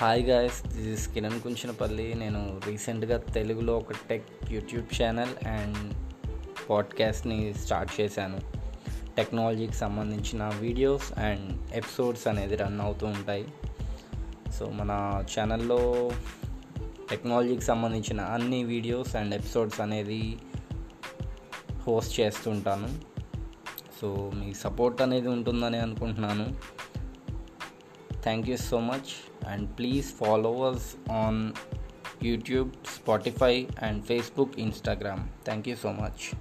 Hi guys this is Kiran Kunchinapalli నేను రీసెంట్గా తెలుగులో ఒక టెక్ యూట్యూబ్ ఛానల్ అండ్ పాడ్కాస్ట్ని స్టార్ట్ చేశాను. టెక్నాలజీకి సంబంధించిన వీడియోస్ అండ్ ఎపిసోడ్స్ అనేది రన్ అవుతూ ఉంటాయి. సో మన ఛానల్లో టెక్నాలజీకి సంబంధించిన అన్ని వీడియోస్ అండ్ ఎపిసోడ్స్ అనేది హోస్ట్ చేస్తుంటాను సో మీ సపోర్ట్ అనేది ఉంటుందని అనుకుంటున్నాను. thank you so much and please follow us on YouTube, Spotify, and Facebook, Instagram. Thank you so much.